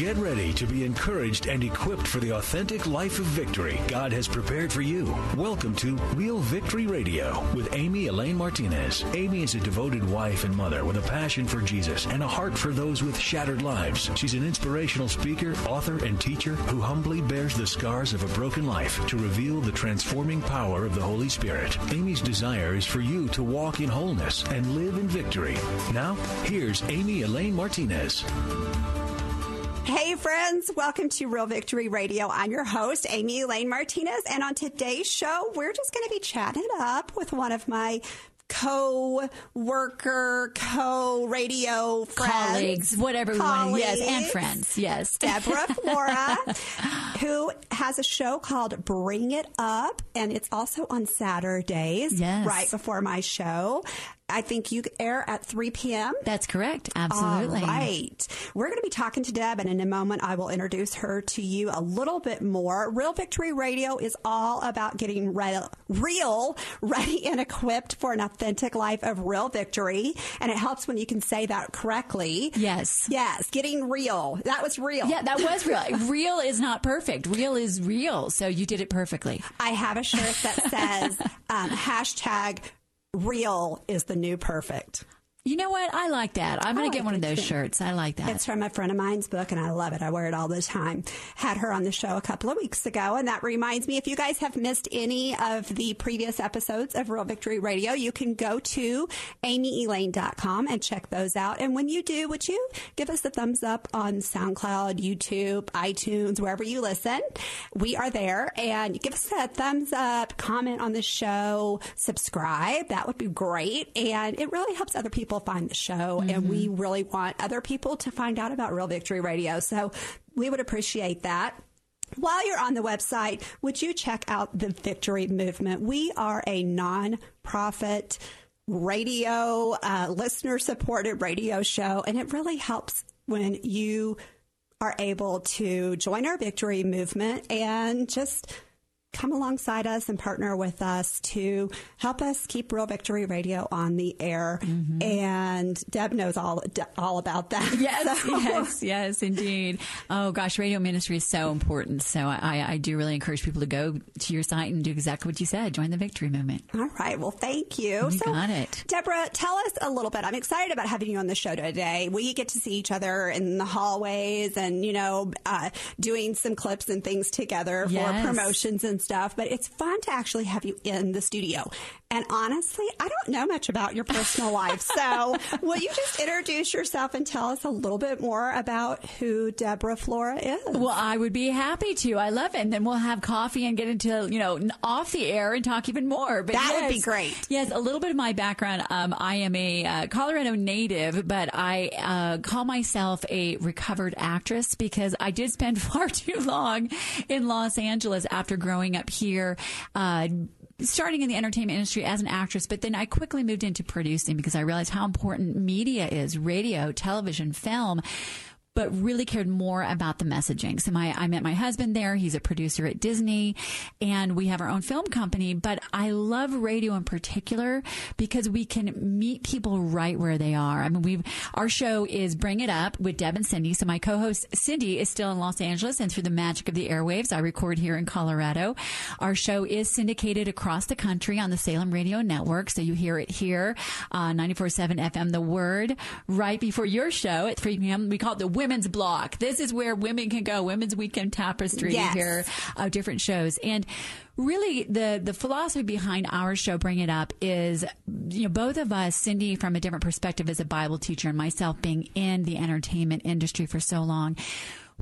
Get ready to be encouraged and equipped for the authentic life of victory God has prepared for you. Welcome to Real Victory Radio with Amy Elaine Martinez. Amy is a devoted wife and mother with a passion for Jesus and a heart for those with shattered lives. She's an inspirational speaker, author, and teacher who humbly bears the scars of a broken life to reveal the transforming power of the Holy Spirit. Amy's desire is for you to walk in wholeness and live in victory. Now, here's Amy Elaine Martinez. Hey, friends, welcome to Real Victory Radio. I'm your host, Amy Elaine Martinez, and on today's show, we're just going to be chatting up with one of my co-worker, co-radio friends, colleagues, whatever colleagues, we want. Yes, and friends. Yes, Deborah Flora, who has a show called Bring It Up, and it's also on Saturdays, yes. right before my show. I think you air at 3 p.m. That's correct. Absolutely. All right. We're going to be talking to Deb, and in a moment, I will introduce her to you a little bit more. Real Victory Radio is all about getting real, real, ready, and equipped for an authentic life of real victory. And it helps when you can say that correctly. Yes. Yes. Getting real. That was real. Yeah, that was real. real is not perfect. Real is real. So you did it perfectly. I have a shirt that says um, hashtag real is the new perfect. You know what? I like that. I'm going like oh, to get one of those too. shirts. I like that. It's from a friend of mine's book, and I love it. I wear it all the time. Had her on the show a couple of weeks ago, and that reminds me if you guys have missed any of the previous episodes of Real Victory Radio, you can go to amyelaine.com and check those out. And when you do, would you give us a thumbs up on SoundCloud, YouTube, iTunes, wherever you listen? We are there, and give us a thumbs up, comment on the show, subscribe. That would be great, and it really helps other people find the show. And we really want other people to find out about Real Victory Radio. So we would appreciate that. While you're on the website, would you check out the Victory Movement? We are a non-profit radio, uh, listener supported radio show, and it really helps when you are able to join our Victory Movement and just come alongside us and partner with us to help us keep Real Victory Radio on the air. Mm-hmm. And Deb knows all all about that. Yes, So- yes, yes, indeed. Oh gosh, radio ministry is so important. So I, I do really encourage people to go to your site and do exactly what you said. Join the victory movement. All right. Well, thank you. You got it. Deborah, tell us a little bit. I'm excited about having you on the show today. We get to see each other in the hallways and, you know, uh, doing some clips and things together for Yes. promotions and stuff. But it's fun to actually have you in the studio. And honestly, I don't know much about your personal life. So will you just introduce yourself and tell us a little bit more about who Deborah Flora is? Well, I would be happy to. I love it. And then we'll have coffee and get into, you know, off the air and talk even more. But That would be great. Yes, a little bit of my background. Um, I am a uh, Colorado native, but I uh, call myself a recovered actress because I did spend far too long in Los Angeles after growing up here. Uh, starting in the entertainment industry as an actress, but then I quickly moved into producing because I realized how important media is, radio, television, film but really cared more about the messaging. So my, I met my husband there. He's a producer at Disney and we have our own film company, but I love radio in particular because we can meet people right where they are. I mean, we've, our show is Bring It Up with Deb and Cindy. So my co-host Cindy is still in Los Angeles and through the magic of the airwaves, I record here in Colorado. Our show is syndicated across the country on the Salem Radio Network. So you hear it here, uh, 94.7 FM, The Word, right before your show at 3 p.m. We call it the Women's Block. This is where women can go, Women's Weekend Tapestry Yes. here of uh, different shows. And really the, the philosophy behind our show, Bring It Up, is, you know, both of us, Cindy from a different perspective as a Bible teacher and myself being in the entertainment industry for so long,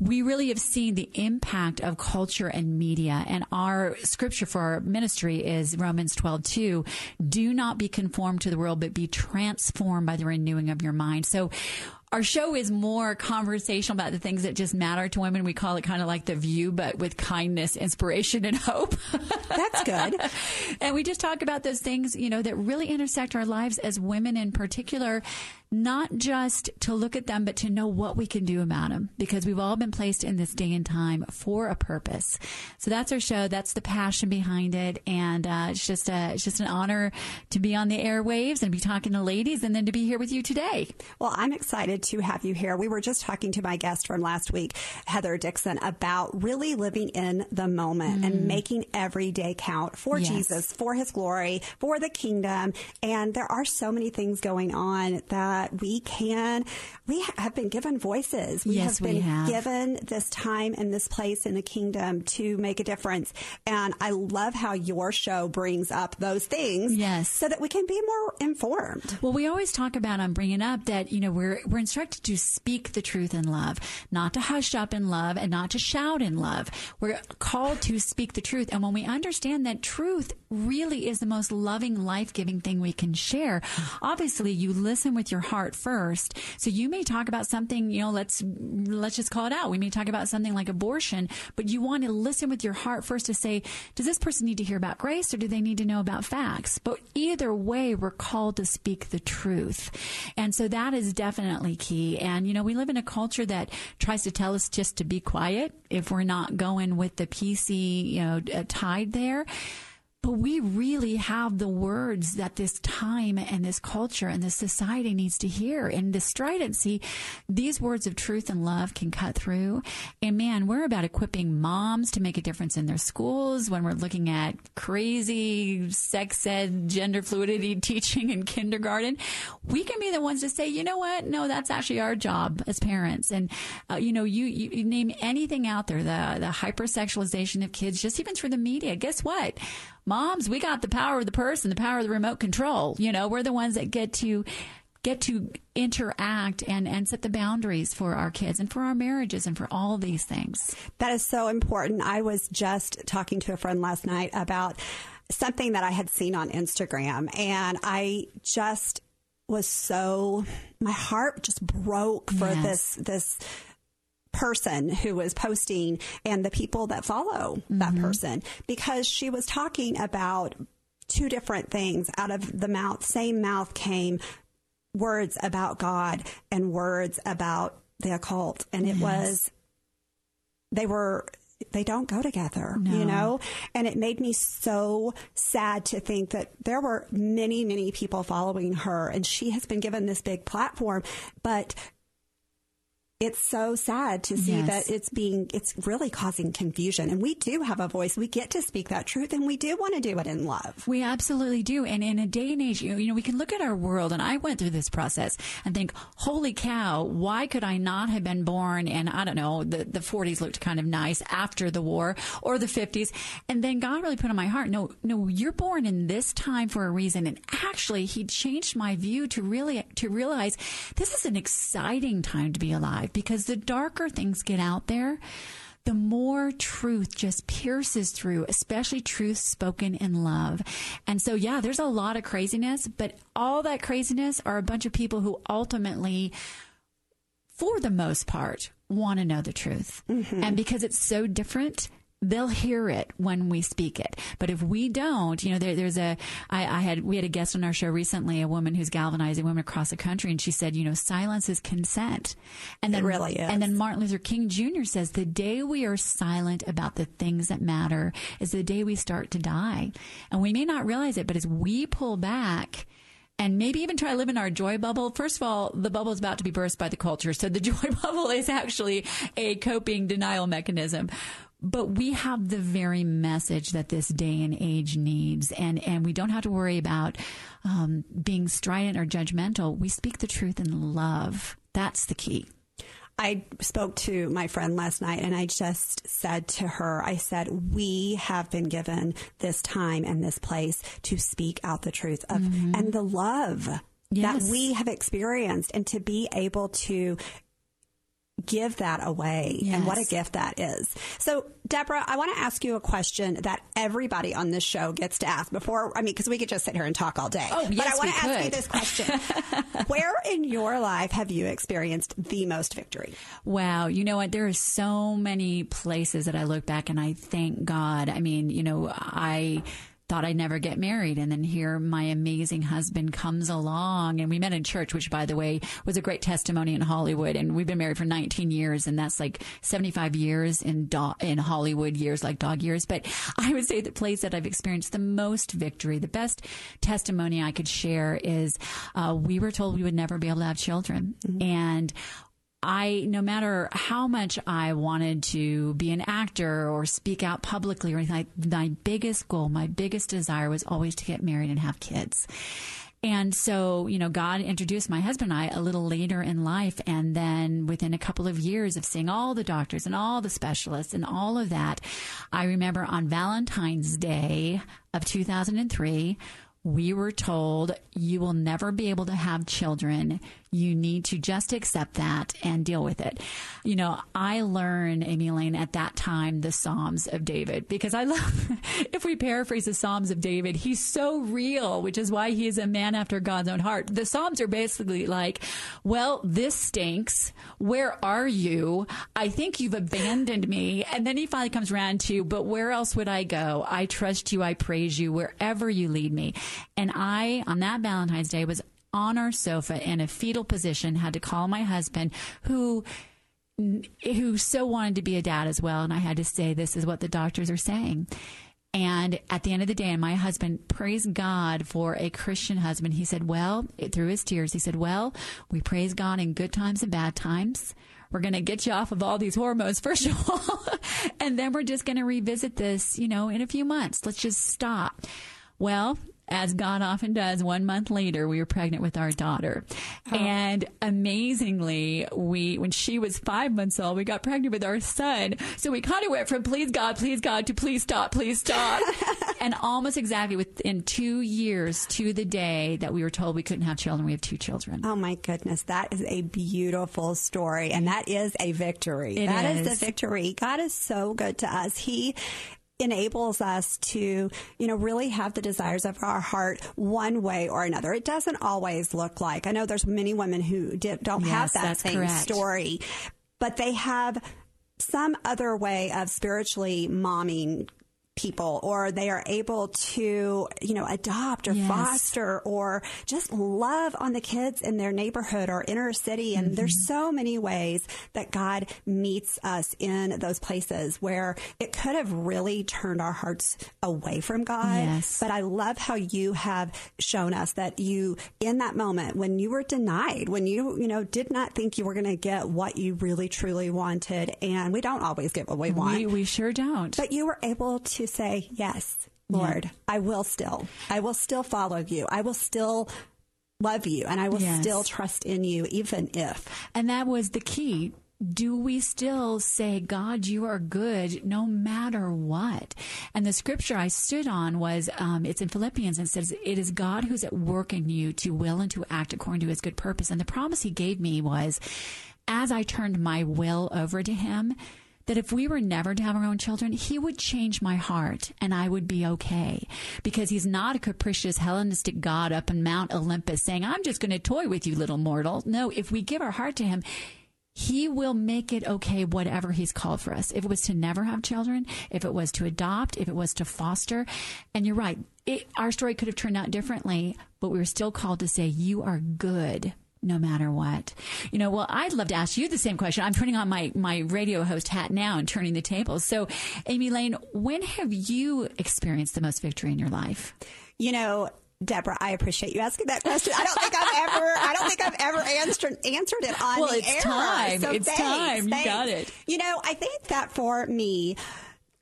we really have seen the impact of culture and media. And our scripture for our ministry is Romans 12, 2. Do not be conformed to the world, but be transformed by the renewing of your mind. So our show is more conversational about the things that just matter to women. We call it kind of like the view, but with kindness, inspiration, and hope. That's good. and we just talk about those things, you know, that really intersect our lives as women in particular. Not just to look at them, but to know what we can do about them because we've all been placed in this day and time for a purpose. So that's our show. That's the passion behind it. And uh, it's just a, it's just an honor to be on the airwaves and be talking to ladies and then to be here with you today. Well, I'm excited to have you here. We were just talking to my guest from last week, Heather Dixon, about really living in the moment mm. and making every day count for yes. Jesus, for his glory, for the kingdom. And there are so many things going on that we can, we have been given voices. We yes, have been we have. given this time and this place in the kingdom to make a difference. And I love how your show brings up those things. Yes. So that we can be more informed. Well, we always talk about, I'm bringing up that, you know, we're, we're instructed to speak the truth in love, not to hush up in love and not to shout in love. We're called to speak the truth. And when we understand that truth really is the most loving, life giving thing we can share, obviously you listen with your heart first. So you may talk about something, you know, let's, let's just call it out. We may talk about something like abortion, but you want to listen with your heart first to say, does this person need to hear about grace or do they need to know about facts? But either way, we're called to speak the truth. And so that is definitely key. And, you know, we live in a culture that tries to tell us just to be quiet if we're not going with the PC, you know, uh, tide there. But we really have the words that this time and this culture and this society needs to hear. And the stridency, these words of truth and love can cut through. And man, we're about equipping moms to make a difference in their schools when we're looking at crazy sex ed, gender fluidity teaching in kindergarten. We can be the ones to say, you know what? No, that's actually our job as parents. And, uh, you know, you, you name anything out there, the, the hypersexualization of kids, just even through the media. Guess what? Moms, we got the power of the purse and the power of the remote control. You know, we're the ones that get to get to interact and, and set the boundaries for our kids and for our marriages and for all these things. That is so important. I was just talking to a friend last night about something that I had seen on Instagram and I just was so my heart just broke for yes. this this person who was posting and the people that follow mm-hmm. that person because she was talking about two different things out of the mouth, same mouth came words about God and words about the occult. And it yes. was, they were, they don't go together, no. you know? And it made me so sad to think that there were many, many people following her and she has been given this big platform, but it's so sad to see yes. that it's being it's really causing confusion. And we do have a voice. We get to speak that truth and we do want to do it in love. We absolutely do. And in a day and age you know we can look at our world and i went through this process and think holy cow why could i not have been born in i don't know the, the 40s looked kind of nice after the war or the 50s and then god really put on my heart no no you're born in this time for a reason. And actually he changed my view to really to realize this is an exciting time to be alive because the darker things get out there, the more truth just pierces through, especially truth spoken in love. And so, yeah, there's a lot of craziness, but all that craziness are a bunch of people who ultimately, for the most part, want to know the truth. Mm-hmm. And because it's so different, they'll hear it when we speak it. But if we don't, you know, there, there's a, I, I had, we had a guest on our show recently, a woman who's galvanizing women across the country. And she said, you know, silence is consent. And then, it really is. And then Martin Luther King Jr. says the day we are silent about the things that matter is the day we start to die. And we may not realize it, but as we pull back, and maybe even try to live in our joy bubble. First of all, the bubble is about to be burst by the culture. So the joy bubble is actually a coping denial mechanism but we have the very message that this day and age needs and and we don't have to worry about um, being strident or judgmental we speak the truth in love that's the key I spoke to my friend last night and I just said to her, I said, we have been given this time and this place to speak out the truth of mm-hmm. and the love yes. that we have experienced and to be able to give that away yes. and what a gift that is. So, Deborah, I want to ask you a question that everybody on this show gets to ask before. I mean, because we could just sit here and talk all day. Oh, yes, but I want to ask you this question: Where in your life have you experienced the most victory? Wow, you know what? There are so many places that I look back and I thank God. I mean, you know, I thought I'd never get married. And then here my amazing husband comes along and we met in church, which by the way was a great testimony in Hollywood. And we've been married for 19 years and that's like 75 years in, do- in Hollywood years, like dog years. But I would say the place that I've experienced the most victory, the best testimony I could share is, uh, we were told we would never be able to have children. Mm-hmm. And I, no matter how much I wanted to be an actor or speak out publicly or anything, my biggest goal, my biggest desire was always to get married and have kids. And so, you know, God introduced my husband and I a little later in life. And then within a couple of years of seeing all the doctors and all the specialists and all of that, I remember on Valentine's Day of 2003, we were told you will never be able to have children. You need to just accept that and deal with it. You know, I learned, Amy Elaine, at that time, the Psalms of David, because I love, if we paraphrase the Psalms of David, he's so real, which is why he is a man after God's own heart. The Psalms are basically like, well, this stinks. Where are you? I think you've abandoned me. And then he finally comes around to, but where else would I go? I trust you. I praise you wherever you lead me. And I, on that Valentine's Day, was on our sofa in a fetal position, had to call my husband who who so wanted to be a dad as well and I had to say this is what the doctors are saying. And at the end of the day, and my husband praised God for a Christian husband. He said, well, through his tears, he said, well, we praise God in good times and bad times. We're going to get you off of all these hormones, first of all. and then we're just going to revisit this, you know, in a few months. Let's just stop. Well, as God often does, one month later, we were pregnant with our daughter. Oh. And amazingly, we, when she was five months old, we got pregnant with our son. So we kind of went from please God, please God to please stop, please stop. and almost exactly within two years to the day that we were told we couldn't have children, we have two children. Oh my goodness. That is a beautiful story. And that is a victory. It that is. is the victory. God is so good to us. He enables us to, you know, really have the desires of our heart one way or another. It doesn't always look like, I know there's many women who did, don't yes, have that same correct. story, but they have some other way of spiritually momming people or they are able to, you know, adopt or yes. foster or just love on the kids in their neighborhood or inner city. And mm-hmm. there's so many ways that God meets us in those places where it could have really turned our hearts away from God. Yes. But I love how you have shown us that you, in that moment, when you were denied, when you, you know, did not think you were going to get what you really truly wanted. And we don't always get what we want. We, we sure don't. But you were able to say, Yes, Lord, yeah. I will still. I will still follow you. I will still love you and I will yes. still trust in you, even if. And that was the key. Do we still say, God, you are good no matter what? And the scripture I stood on was, um, it's in Philippians and says, it is God who's at work in you to will and to act according to his good purpose. And the promise he gave me was, as I turned my will over to him, that if we were never to have our own children, he would change my heart and I would be okay because he's not a capricious Hellenistic God up in Mount Olympus saying, I'm just going to toy with you, little mortal. No, if we give our heart to him, he will make it okay, whatever he's called for us. If it was to never have children, if it was to adopt, if it was to foster. And you're right. It, our story could have turned out differently, but we were still called to say, you are good no matter what. You know, well, I'd love to ask you the same question. I'm putting on my, my radio host hat now and turning the tables. So, Amy Elaine, when have you experienced the most victory in your life? You know, Deborah, I appreciate you asking that question. I don't think I've ever, I don't think I've ever answered answered it on well, the it's air. time. So it's thanks, time. Thanks. You got it. You know, I think that for me,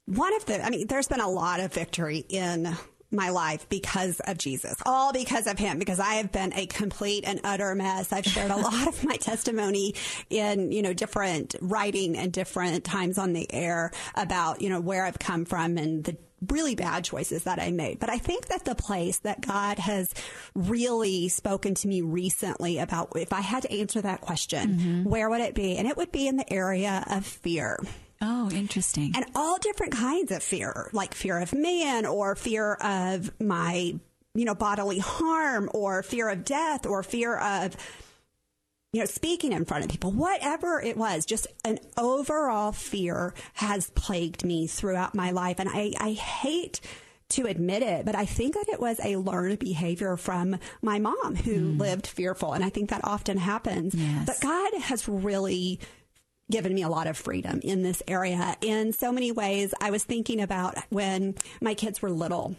one of the, I mean, there's been a lot of victory in my life because of Jesus, all because of him, because I have been a complete and utter mess. I've shared a lot of my testimony in, you know, different writing and different times on the air about, you know, where I've come from and the really bad choices that I made. But I think that the place that God has really spoken to me recently about if I had to answer that question, mm-hmm. where would it be? And it would be in the area of fear. Oh, interesting. And all different kinds of fear, like fear of man or fear of my, you know, bodily harm or fear of death or fear of, you know, speaking in front of people, whatever it was, just an overall fear has plagued me throughout my life. And I, I hate to admit it, but I think that it was a learned behavior from my mom who mm. lived fearful. And I think that often happens. Yes. But God has really given me a lot of freedom in this area in so many ways. I was thinking about when my kids were little.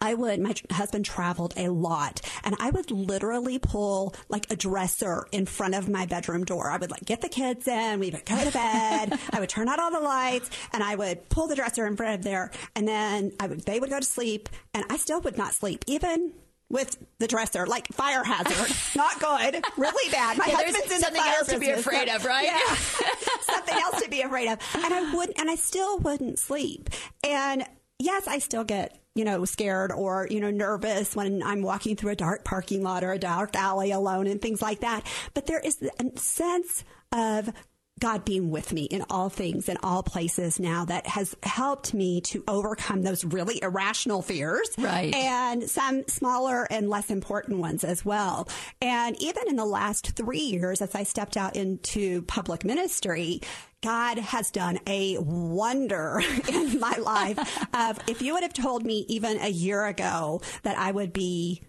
I would, my husband traveled a lot and I would literally pull like a dresser in front of my bedroom door. I would like get the kids in, we would go to bed, I would turn out all the lights and I would pull the dresser in front of there and then I would, they would go to sleep and I still would not sleep even with the dresser, like fire hazard, not good, really bad. My yeah, husband's in something the fire else to be afraid so, of, right? Yeah, something else to be afraid of. And I wouldn't, and I still wouldn't sleep. And yes, I still get you know scared or you know nervous when I'm walking through a dark parking lot or a dark alley alone and things like that. But there is a sense of God being with me in all things, in all places now that has helped me to overcome those really irrational fears. Right. And some smaller and less important ones as well. And even in the last three years, as I stepped out into public ministry, God has done a wonder in my life. of if you would have told me even a year ago that I would be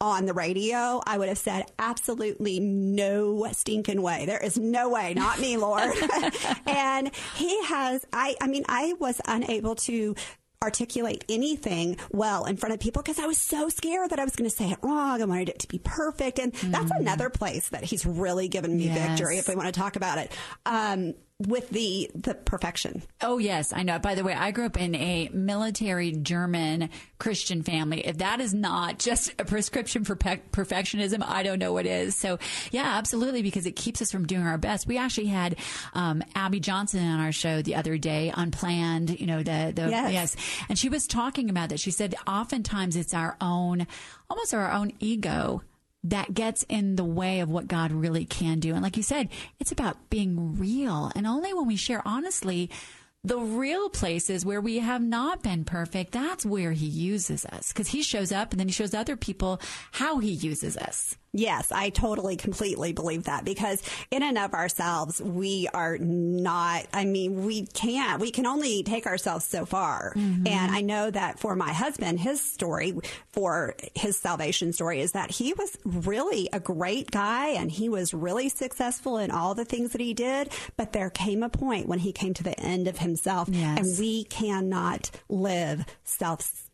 on the radio, I would have said absolutely no stinking way. There is no way, not me, Lord. and he has, I, I mean, I was unable to articulate anything well in front of people because I was so scared that I was going to say it wrong. I wanted it to be perfect. And mm. that's another place that he's really given me yes. victory if we want to talk about it. Um, with the the perfection. Oh yes, I know. By the way, I grew up in a military German Christian family. If that is not just a prescription for pe- perfectionism, I don't know what is. So yeah, absolutely, because it keeps us from doing our best. We actually had um, Abby Johnson on our show the other day, unplanned. You know the the yes. yes, and she was talking about that. She said oftentimes it's our own, almost our own ego that gets in the way of what God really can do. And like you said, it's about being real. And only when we share honestly the real places where we have not been perfect, that's where he uses us because he shows up and then he shows other people how he uses us. Yes, I totally, completely believe that because in and of ourselves, we are not, I mean, we can't, we can only take ourselves so far. Mm-hmm. And I know that for my husband, his story for his salvation story is that he was really a great guy and he was really successful in all the things that he did. But there came a point when he came to the end of himself yes. and we cannot live self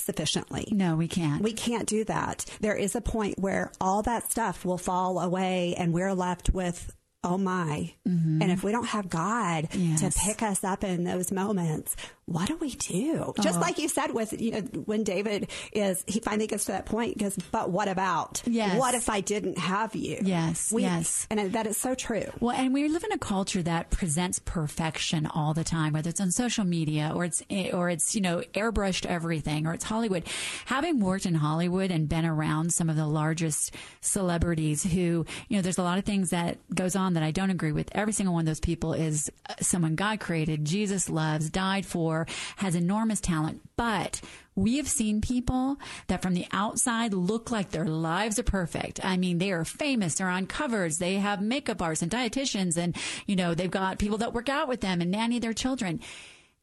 sufficiently. No, we can't. We can't do that. There is a point where all that stuff will fall away and we're left with oh my. Mm-hmm. And if we don't have God yes. to pick us up in those moments, what do we do? Just oh. like you said with, you know, when David is, he finally gets to that point, he goes, but what about? Yes. What if I didn't have you? Yes. We, yes. And that is so true. Well, and we live in a culture that presents perfection all the time, whether it's on social media or it's, or it's, you know, airbrushed everything or it's Hollywood. Having worked in Hollywood and been around some of the largest celebrities who, you know, there's a lot of things that goes on that I don't agree with. Every single one of those people is uh, someone God created, Jesus loves, died for, has enormous talent, but we have seen people that from the outside look like their lives are perfect. I mean, they are famous. They're on covers. They have makeup artists and dietitians and, you know, they've got people that work out with them and nanny their children.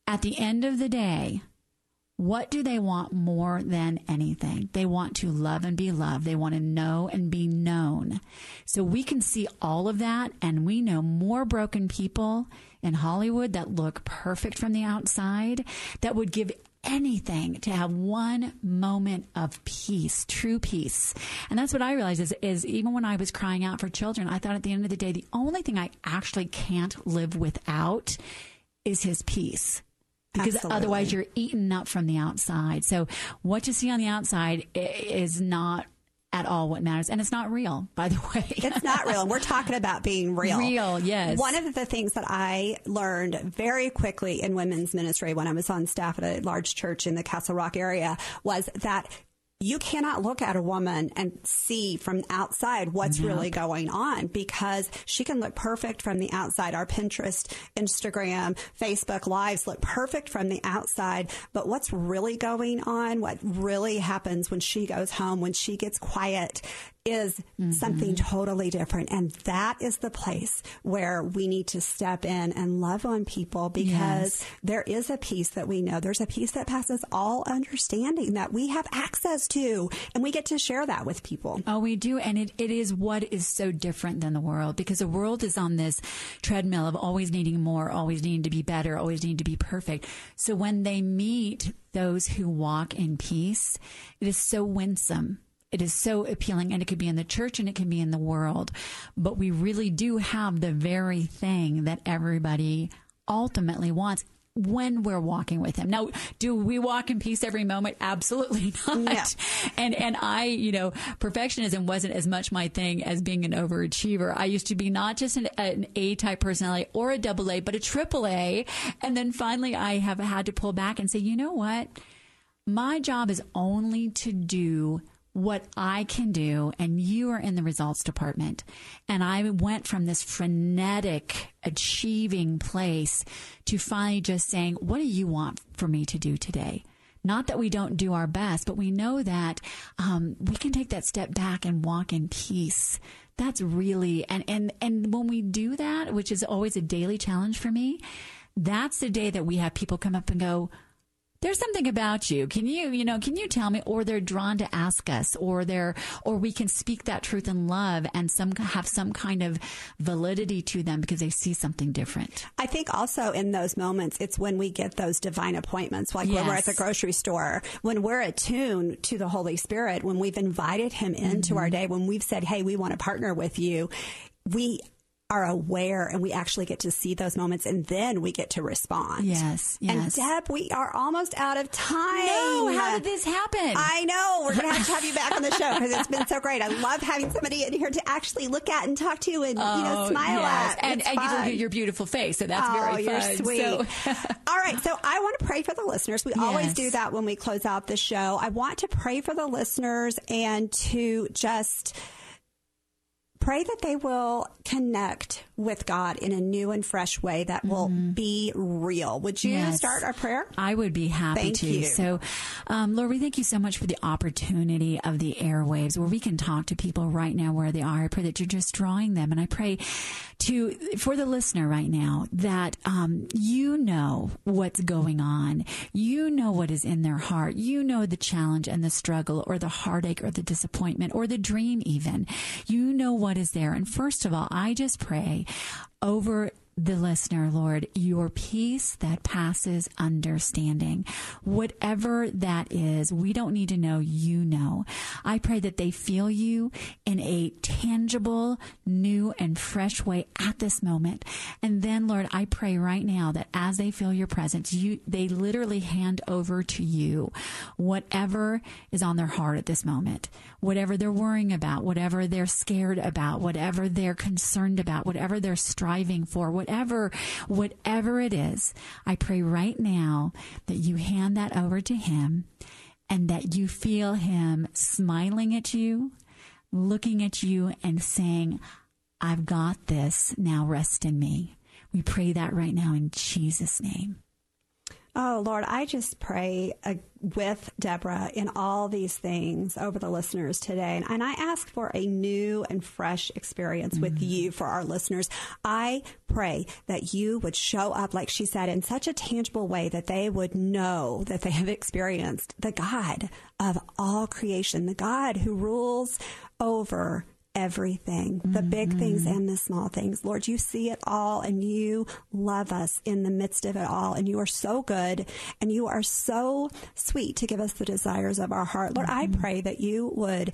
At the end of the day, what do they want more than anything? They want to love and be loved. They want to know and be known. So we can see all of that and we know more broken people in Hollywood that look perfect from the outside that would give anything to have one moment of peace, true peace. And that's what I realized is, is even when I was crying out for children, I thought at the end of the day, the only thing I actually can't live without is his peace because Absolutely. otherwise you're eaten up from the outside. So what you see on the outside is not at all what matters. And it's not real, by the way. it's not real. We're talking about being real. Real, yes. One of the things that I learned very quickly in women's ministry when I was on staff at a large church in the Castle Rock area was that you cannot look at a woman and see from outside what's nope. really going on because she can look perfect from the outside. Our Pinterest, Instagram, Facebook lives look perfect from the outside, but what's really going on, what really happens when she goes home, when she gets quiet, is mm-hmm. something totally different. And that is the place where we need to step in and love on people because yes. there is a peace that we know. There's a peace that passes all understanding that we have access to, and we get to share that with people. Oh, we do. And it, it is what is so different than the world because the world is on this treadmill of always needing more, always needing to be better, always needing to be perfect. So when they meet those who walk in peace, it is so winsome it is so appealing and it could be in the church and it can be in the world. But we really do have the very thing that everybody ultimately wants when we're walking with him. Now, do we walk in peace every moment? Absolutely not. No. And and I, you know, perfectionism wasn't as much my thing as being an overachiever. I used to be not just an, an A type personality or a double A, but a triple A. And then finally, I have had to pull back and say, you know what? My job is only to do what I can do, and you are in the results department. And I went from this frenetic achieving place to finally just saying, What do you want for me to do today? Not that we don't do our best, but we know that um, we can take that step back and walk in peace. That's really and and and when we do that, which is always a daily challenge for me, that's the day that we have people come up and go, there's something about you. Can you, you know, can you tell me? Or they're drawn to ask us, or they're, or we can speak that truth in love and some have some kind of validity to them because they see something different. I think also in those moments, it's when we get those divine appointments, like yes. when we're at the grocery store, when we're attuned to the Holy Spirit, when we've invited Him into mm-hmm. our day, when we've said, "Hey, we want to partner with you." We are aware and we actually get to see those moments and then we get to respond. Yes. Yes. And Deb, we are almost out of time. No, how did this happen? I know. We're going to have to have you back on the show because it's been so great. I love having somebody in here to actually look at and talk to and, oh, you know, oh, smile yes. at. And, and you look at your beautiful face. So that's oh, very fun. You're sweet. So. All right. So I want to pray for the listeners. We yes. always do that when we close out the show. I want to pray for the listeners and to just pray that they will connect with God in a new and fresh way that will mm-hmm. be real. Would you yes. start our prayer? I would be happy thank to. You. So, um, Lord, we thank you so much for the opportunity of the airwaves where we can talk to people right now where they are. I pray that you're just drawing them. And I pray to, for the listener right now, that um, you know what's going on. You know what is in their heart. You know the challenge and the struggle or the heartache or the disappointment or the dream even. You know what what is there. And first of all, I just pray over the listener, Lord, your peace that passes understanding. Whatever that is, we don't need to know, you know. I pray that they feel you in a tangible, new, and fresh way at this moment. And then, Lord, I pray right now that as they feel your presence, you, they literally hand over to you whatever is on their heart at this moment, whatever they're worrying about, whatever they're scared about, whatever they're concerned about, whatever they're striving for, whatever, whatever it is, I pray right now that you hand that over to him and that you feel him smiling at you, looking at you and saying, I've got this. Now rest in me. We pray that right now in Jesus' name. Oh, Lord, I just pray uh, with Deborah in all these things over the listeners today. And, and I ask for a new and fresh experience mm-hmm. with you for our listeners. I pray that you would show up, like she said, in such a tangible way that they would know that they have experienced the God of all creation, the God who rules over everything, the mm-hmm. big things and the small things. Lord, you see it all and you love us in the midst of it all. And you are so good and you are so sweet to give us the desires of our heart. Lord, mm-hmm. I pray that you would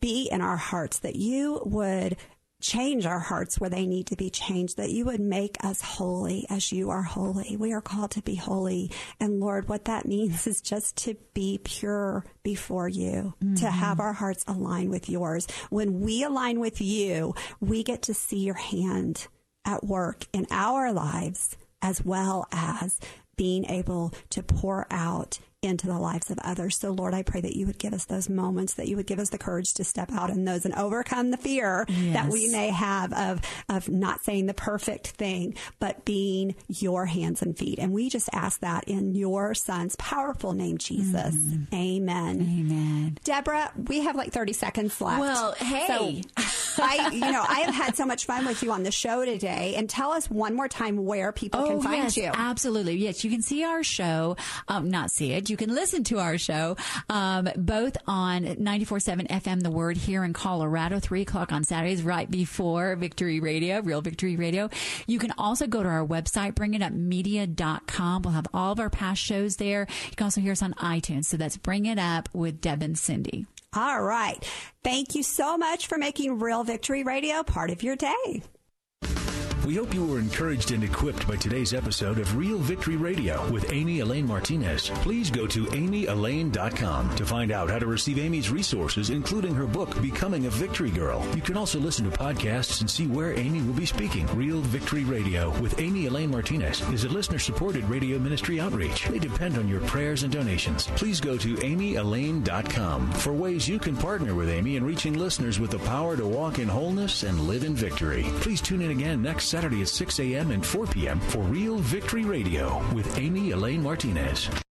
be in our hearts, that you would change our hearts where they need to be changed, that you would make us holy as you are holy. We are called to be holy. And Lord, what that means is just to be pure before you, mm-hmm. to have our hearts align with yours. When we align with you, we get to see your hand at work in our lives as well as being able to pour out into the lives of others. So, Lord, I pray that you would give us those moments, that you would give us the courage to step out in those and overcome the fear yes. that we may have of, of not saying the perfect thing, but being your hands and feet. And we just ask that in your son's powerful name, Jesus. Mm. Amen. Amen. Deborah, we have like 30 seconds left. Well, hey. So I, you know, I have had so much fun with you on the show today. And tell us one more time where people oh, can find yes, you. Absolutely. Yes, you can see our show, um, not see it. You can listen to our show, um, both on 94.7 FM, The Word here in Colorado, 3 o'clock on Saturdays, right before Victory Radio, Real Victory Radio. You can also go to our website, bringitupmedia.com. We'll have all of our past shows there. You can also hear us on iTunes. So that's Bring It Up with Deb and Cindy. All right. Thank you so much for making Real Victory Radio part of your day. We hope you were encouraged and equipped by today's episode of Real Victory Radio with Amy Elaine Martinez. Please go to amyelaine.com to find out how to receive Amy's resources, including her book, Becoming a Victory Girl. You can also listen to podcasts and see where Amy will be speaking. Real Victory Radio with Amy Elaine Martinez is a listener supported radio ministry outreach. They depend on your prayers and donations. Please go to amyelaine.com for ways you can partner with Amy in reaching listeners with the power to walk in wholeness and live in victory. Please tune in again next Saturday at 6 a.m. and 4 p.m. for Real Victory Radio with Amy Elaine Martinez.